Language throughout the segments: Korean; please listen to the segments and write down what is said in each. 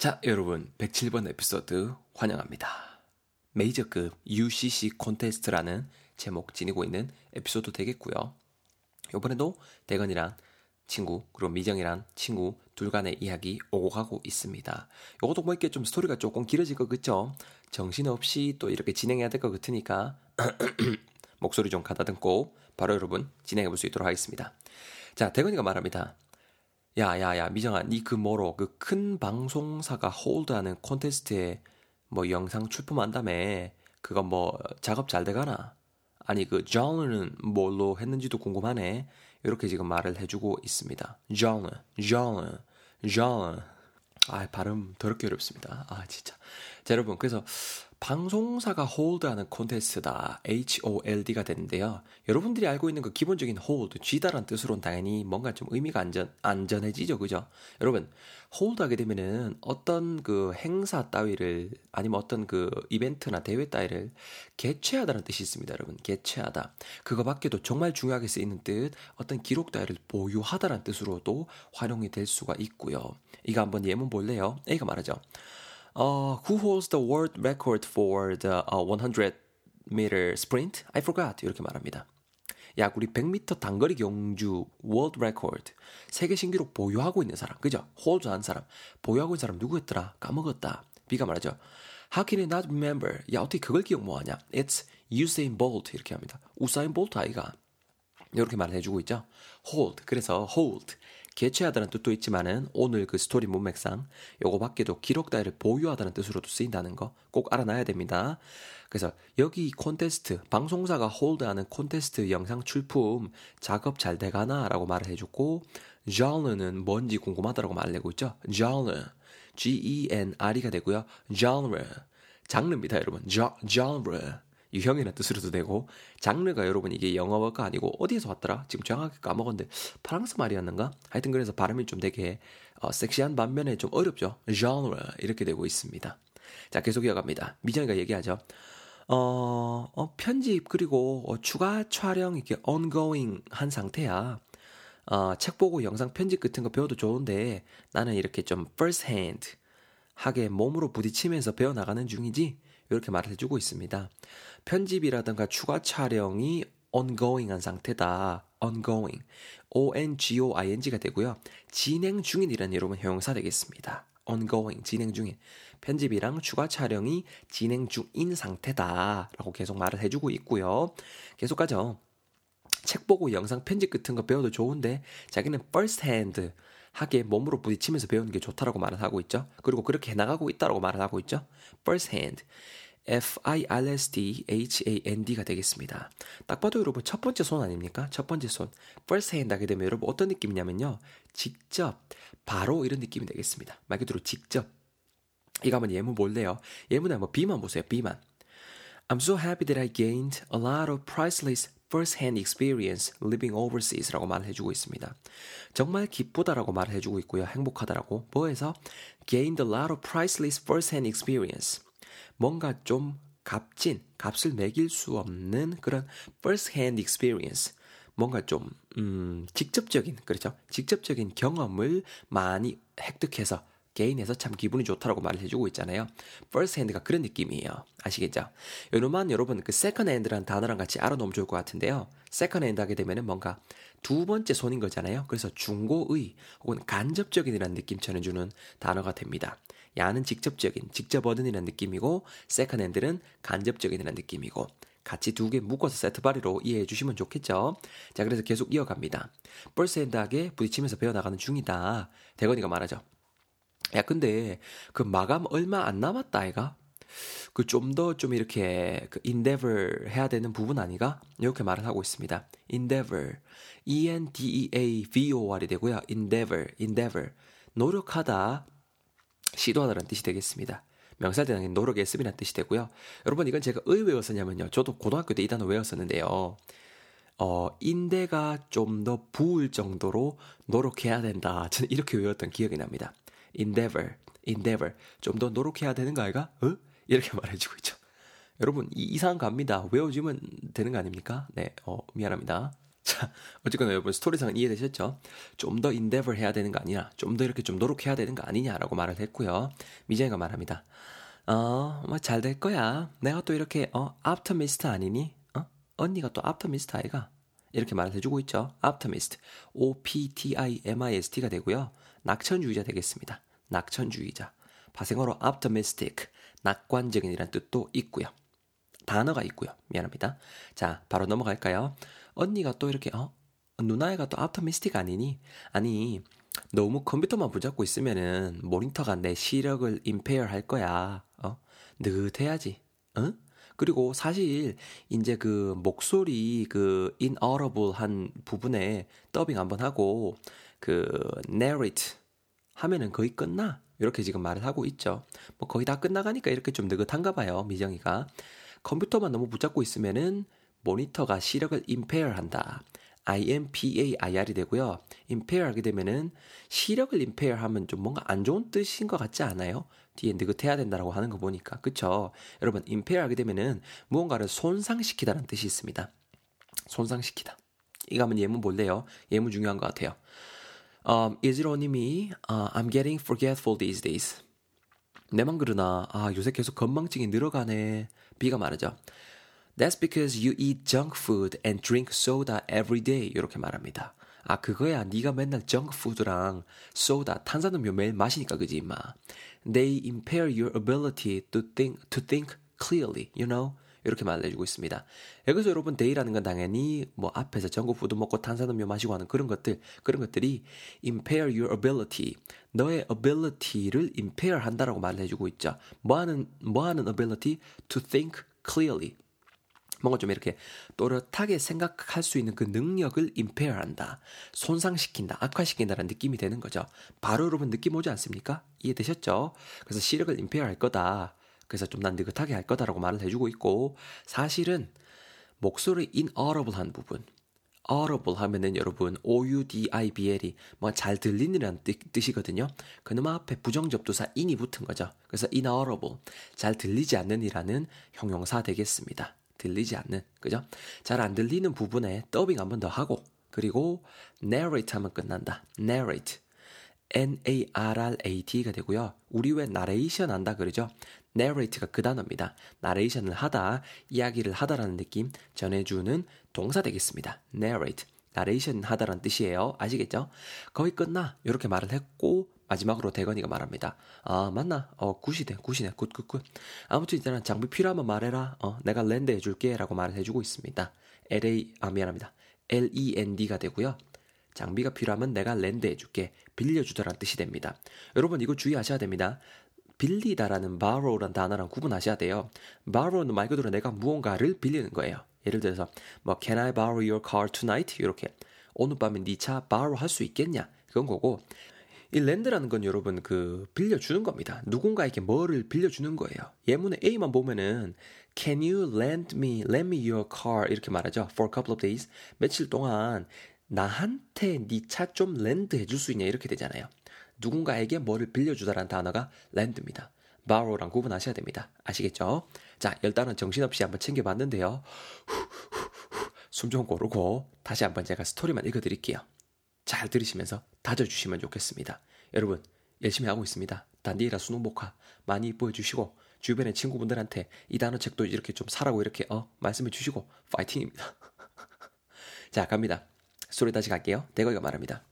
자, 여러분, 107번 에피소드 환영합니다. 메이저급 UCC 콘테스트라는 제목 지니고 있는 에피소드 되겠고요. 이번에도 대건이랑 친구 그리고 미정이란 친구 둘 간의 이야기 오고 가고 있습니다. 이것도 뭐 이렇게 좀 스토리가 조금 길어질 것 같죠? 정신없이 또 이렇게 진행해야 될 것 같으니까 목소리 좀 가다듬고 바로 여러분 진행해 볼 수 있도록 하겠습니다. 자, 대건이가 말합니다. 야야야 미정아 니 그 뭐로 그 큰 방송사가 홀드하는 콘테스트에 뭐 영상 출품한다며 그거 뭐 작업 잘 돼가나? 아니 그 장르는 뭘로 했는지도 궁금하네. 이렇게 지금 말을 해주고 있습니다. 장르, 장르, 장르. 아 발음 더럽게 어렵습니다. 아 진짜. 자 여러분 그래서 방송사가 홀드하는 콘테스트다. HOLD가 되는데요. 여러분들이 알고 있는 그 기본적인 hold, 쥐다란 뜻으로는 당연히 뭔가 좀 의미가 안전, 안전해지죠. 그죠? 여러분, hold하게 되면은 어떤 그 행사 따위를, 아니면 어떤 그 이벤트나 대회 따위를 개최하다는 뜻이 있습니다. 여러분, 개최하다. 그거 밖에도 정말 중요하게 쓰이는 뜻, 어떤 기록 따위를 보유하다라는 뜻으로도 활용이 될 수가 있고요. 이거 한번 예문 볼래요? A가 말하죠. Uh, who holds the world record for the uh, 100 meter sprint? I forgot. 이렇게 말합니다. 야, 우리 100m 단거리 경주 world record 세계 신기록 보유하고 있는 사람, 그죠? hold한 사람, 보유하고 있는 사람 누구였더라? 까먹었다. B가 말하죠. How can you not remember? 야, 어떻게 그걸 기억 못하냐? It's Usain Bolt 이렇게 합니다. 우사인 볼트 아이가 이렇게 말을 해주고 있죠. hold 그래서 hold 개최하다는 뜻도 있지만은 오늘 그 스토리 문맥상 요거 밖에도 기록 따위를 보유하다는 뜻으로도 쓰인다는 거 꼭 알아놔야 됩니다. 그래서 여기 콘테스트 방송사가 홀드하는 콘테스트 영상 출품 작업 잘 돼가나 라고 말을 해줬고 genre는 뭔지 궁금하다라고 말내고 있죠. genre G-E-N-R이가 되고요. genre 장르입니다 여러분. genre 유형이라는 뜻으로도 되고 장르가 여러분 이게 영어가 아니고 어디에서 왔더라? 지금 정확하게 까먹었는데 프랑스 말이었는가? 하여튼 그래서 발음이 좀 되게 어, 섹시한 반면에 좀 어렵죠. genre 이렇게 되고 있습니다. 자 계속 이어갑니다. 미정이가 얘기하죠. 어, 어 편집 그리고 어, 추가 촬영 이렇게 ongoing 한 상태야. 어, 책 보고 영상 편집 같은 거 배워도 좋은데 나는 이렇게 좀 first hand 하게 몸으로 부딪히면서 배워나가는 중이지 이렇게 말을 해주고 있습니다. 편집이라든가 추가 촬영이 ongoing한 상태다. ongoing. O-N-G-O-I-N-G가 되고요. 진행 중인이라는 여러분 형용사 되겠습니다. ongoing, 진행 중인. 편집이랑 추가 촬영이 진행 중인 상태다. 라고 계속 말을 해주고 있고요. 계속 가죠. 책 보고 영상 편집 같은 거 배워도 좋은데 자기는 first hand 하게 몸으로 부딪히면서 배우는 게 좋다라고 말을 하고 있죠. 그리고 그렇게 해나가고 있다라고 말을 하고 있죠. first hand. F-I-R-S-T-H-A-N-D가 되겠습니다. 딱 봐도 여러분 첫 번째 손 아닙니까? 첫 번째 손. first hand 하게 되면 여러분 어떤 느낌이냐면요. 직접, 바로 이런 느낌이 되겠습니다. 말 그대로 직접. 이거 한번 예문 볼래요? 예문에 한번 B만 보세요. B만. I'm so happy that I gained a lot of priceless first-hand experience living overseas라고 말을 해주고 있습니다. 정말 기쁘다라고 말을 해주고 있고요. 행복하다라고. 뭐해서 gained a lot of priceless first-hand experience. 뭔가 좀 값진, 값을 매길 수 없는 그런 first-hand experience. 뭔가 좀, 음, 직접적인, 그렇죠? 직접적인 경험을 많이 획득해서 개인에서 참 기분이 좋다라고 말을 해주고 있잖아요. first hand가 그런 느낌이에요. 아시겠죠? 요놈만 여러분 그 second hand라는 단어랑 같이 알아놓으면 좋을 것 같은데요. second hand 하게 되면은 뭔가 두 번째 손인 거잖아요. 그래서 중고의 혹은 간접적인이라는 느낌 전해주는 단어가 됩니다. 야는 직접적인, 직접 얻은이라는 느낌이고 hand는 간접적인이라는 느낌이고 같이 두 개 묶어서 세트바리로 이해해 주시면 좋겠죠. 자, 그래서 계속 이어갑니다. first hand하게 부딪히면서 배워나가는 중이다. 대건이가 말하죠. 야, 근데 그 마감 얼마 안 남았다, 아이가? 그 좀더좀 이렇게 그 endeavor 해야 되는 부분 아니가? 이렇게 말을 하고 있습니다. endeavor. E-N-D-E-A-V-O-R이 되고요. endeavor, endeavor. 노력하다, 시도하다라는 뜻이 되겠습니다. 명사대장인 노력에 쓰이라는 뜻이 되고요. 여러분 이건 제가 의 외웠었냐면요. 저도 고등학교 때 이 단어 외웠었는데요. 어, 인대가 좀 더 부을 정도로 노력해야 된다. 저는 이렇게 외웠던 기억이 납니다. endeavor, endeavor. 좀 더 노력해야 되는 거 아이가? 어? 이렇게 말해주고 있죠. 여러분, 이, 이상 갑니다. 외워주면 되는 거 아닙니까? 네, 어, 미안합니다. 자, 어쨌거나 여러분 스토리상은 이해되셨죠? 좀더 인데버 해야 되는 거 아니냐, 좀 더 이렇게 좀 노력해야 되는 거 아니냐라고 말을 했고요. 미정이가 말합니다. 어, 뭐 잘 될 거야. 내가 또 이렇게 어, 앞터미스트 아니니? 어? 언니가 또 앞터미스트 아이가? 이렇게 말을 해주고 있죠. optimist, O-P-T-I-M-I-S-T가 되고요. 낙천주의자 되겠습니다. 낙천주의자. 파생어로 optimistic, 낙관적인이라는 뜻도 있고요. 단어가 있고요. 미안합니다. 자, 바로 넘어갈까요? 언니가 또 이렇게 어? 누나애가 또 optimistic 아니니? 아니, 너무 컴퓨터만 붙잡고 있으면은 모니터가 내 시력을 임페어 할 거야. 어? 느긋해야지. 어? 그리고 사실 이제 그 목소리 그 inaudible 한 부분에 더빙 한번 하고 그 narrate 하면은 거의 끝나. 이렇게 지금 말을 하고 있죠. 뭐 거의 다 끝나가니까 이렇게 좀 느긋한가 봐요. 미정이가. 컴퓨터만 너무 붙잡고 있으면은 모니터가 시력을 impair 한다. IMPAIR이 되고요. impair 하게 되면은 시력을 impair 하면 좀 뭔가 안 좋은 뜻인 것 같지 않아요? 뒤에 느긋해야 된다라고 하는 거 보니까. 그쵸? 여러분, impair 하게 되면은 무언가를 손상시키다는 뜻이 있습니다. 손상시키다. 이거 한번 예문 볼래요? 예문 중요한 것 같아요. Um, is it only me? Uh, I'm getting forgetful these days. 내만 그러나, 아, 요새 계속 건망증이 늘어가네. B가 말하죠. That's because you eat junk food and drink soda every day. 이렇게 말합니다. 아, 그거야. 네가 맨날 junk food랑 soda, 탄산음료 매일 마시니까 그지, 임마. They impair your ability to think, to think clearly, you know? 이렇게 말해주고 있습니다. 여기서 여러분 데이라는 건 당연히 뭐 앞에서 전국푸드 먹고 탄산음료 마시고 하는 그런 것들 그런 것들이 impair your ability 너의 ability를 impair 한다라고 말해주고 있죠. 뭐하는 뭐하는 ability to think clearly 뭔가 좀 이렇게 또렷하게 생각할 수 있는 그 능력을 임페어한다. 손상시킨다. 악화시킨다는 느낌이 되는 거죠. 바로 여러분 느낌 오지 않습니까? 이해되셨죠? 그래서 시력을 임페어할 거다. 그래서 좀 난 느긋하게 할 거다라고 말을 해주고 있고 사실은 목소리 inaudible 한 부분 audible 하면은 여러분 O-U-D-I-B-L이 뭐 잘 들리느라는 뜻 이거든요. 그놈 앞에 부정접두사 in이 붙은 거죠. 그래서 inaudible 잘 들리지 않는이라는 형용사 되겠습니다. 들리지 않는, 그죠? 잘 안 들리는 부분에 더빙 한 번 더 하고, 그리고 narrate 하면 끝난다. narrate. N-A-R-R-A-T가 되고요. 우리 왜 나레이션 한다 그러죠? narrate가 그 단어입니다. 나레이션을 하다, 이야기를 하다라는 느낌 전해주는 동사 되겠습니다. narrate. 나레이션 하다라는 뜻이에요. 아시겠죠? 거의 끝나. 이렇게 말을 했고 마지막으로 대건이가 말합니다. 아, 맞나? 어, 굿이네, 굿이네, 굿, 굿, 굿. 아무튼 있잖아, 장비 필요하면 말해라. 어, 내가 lend 해줄게. 라고 말을 해주고 있습니다. LA, 아, 미안합니다. LEND가 되고요. 장비가 필요하면 내가 lend 해줄게. 빌려주다란 뜻이 됩니다. 여러분, 이거 주의하셔야 됩니다. 빌리다라는 borrow란 단어랑 구분하셔야 돼요. borrow는 말 그대로 내가 무언가를 빌리는 거예요. 예를 들어서, 뭐, can I borrow your car tonight? 이렇게. 오늘 밤에 네 차 borrow 할 수 있겠냐? 그건 거고, 이 랜드라는 건 여러분 그 빌려주는 겁니다. 누군가에게 뭐를 빌려주는 거예요. 예문의 A만 보면은 Can you lend me, lend me your car 이렇게 말하죠. For a couple of days. 며칠 동안 나한테 네 차좀 랜드 해줄 수 있냐 이렇게 되잖아요. 누군가에게 뭐를 빌려주다라는 단어가 랜드입니다. borrow랑 구분하셔야 됩니다. 아시겠죠? 자, 일단은 정신없이 한번 챙겨봤는데요. 숨 좀 고르고 다시 한번 제가 스토리만 읽어드릴게요. 잘 들으시면서 다져주시면 좋겠습니다. 여러분, 열심히 하고 있습니다. 단디라 수능 복화 많이 이뻐해 주시고, 주변의 친구분들한테 이 단어 책도 이렇게 좀 사라고 이렇게, 어, 말씀해 주시고, 파이팅입니다. 자, 갑니다. 소리 다시 갈게요. 대거이가 말합니다.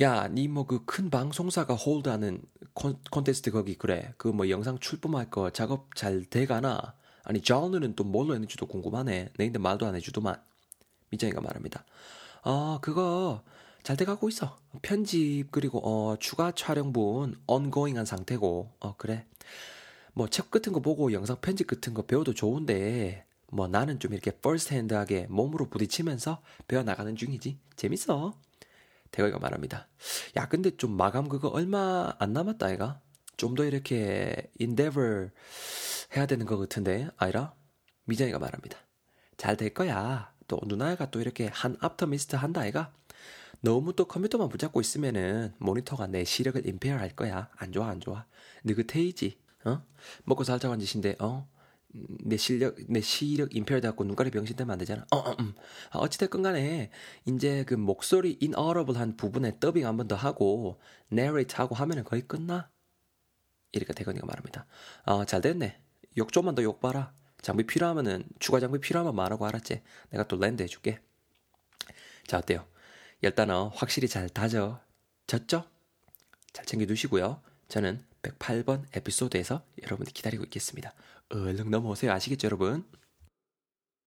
야, 니 뭐 그 큰 방송사가 홀드하는 콘, 콘테스트 거기 그래. 그 뭐 영상 출품할 거 작업 잘 돼가나? 아니, 저우는또 뭘로 했는지도 궁금하네. 내인데 말도 안 해주더만. 미정이가 말합니다. 아, 그거 잘 돼가고 있어. 편집 그리고 어 추가 촬영분 ongoing한 상태고. 어 그래. 뭐 책 같은 거 보고 영상 편집 같은 거 배워도 좋은데 뭐 나는 좀 이렇게 first hand하게 몸으로 부딪히면서 배워 나가는 중이지. 재밌어. 대거이가 말합니다. 야, 근데 좀 마감 그거 얼마 안 남았다, 아이가? 좀 더 이렇게 endeavor 해야 되는 것 같은데, 아이라? 미정이가 말합니다. 잘 될 거야. 또 누나가 또 이렇게 한 앞터 미스트 한다 아이가? 너무 또 컴퓨터만 붙잡고 있으면은 모니터가 내 시력을 임페어 할 거야. 안 좋아, 안 좋아. 느긋해이지, 어? 먹고 살자고 한 짓인데, 어? 내 실력, 내 시력 impaired 갖고 눈가리 병신 되면 안 되잖아. 어, 어, 음. 아, 어찌됐건 간에, 이제 그 목소리 inaudible 한 부분에 더빙 한 번 더 하고, narrate 하고 하면은 거의 끝나? 이렇게 대건이가 말합니다. 어, 잘 됐네. 욕 좀만 더 욕 봐라. 장비 필요하면은, 추가 장비 필요하면 말하고 알았지? 내가 또 lend 해줄게. 자, 어때요? 일단은 확실히 잘 다져졌죠? 잘 챙겨두시고요. 저는 108번 에피소드에서 여러분들 기다리고 있겠습니다. 얼른 넘어오세요. 아시겠죠, 여러분?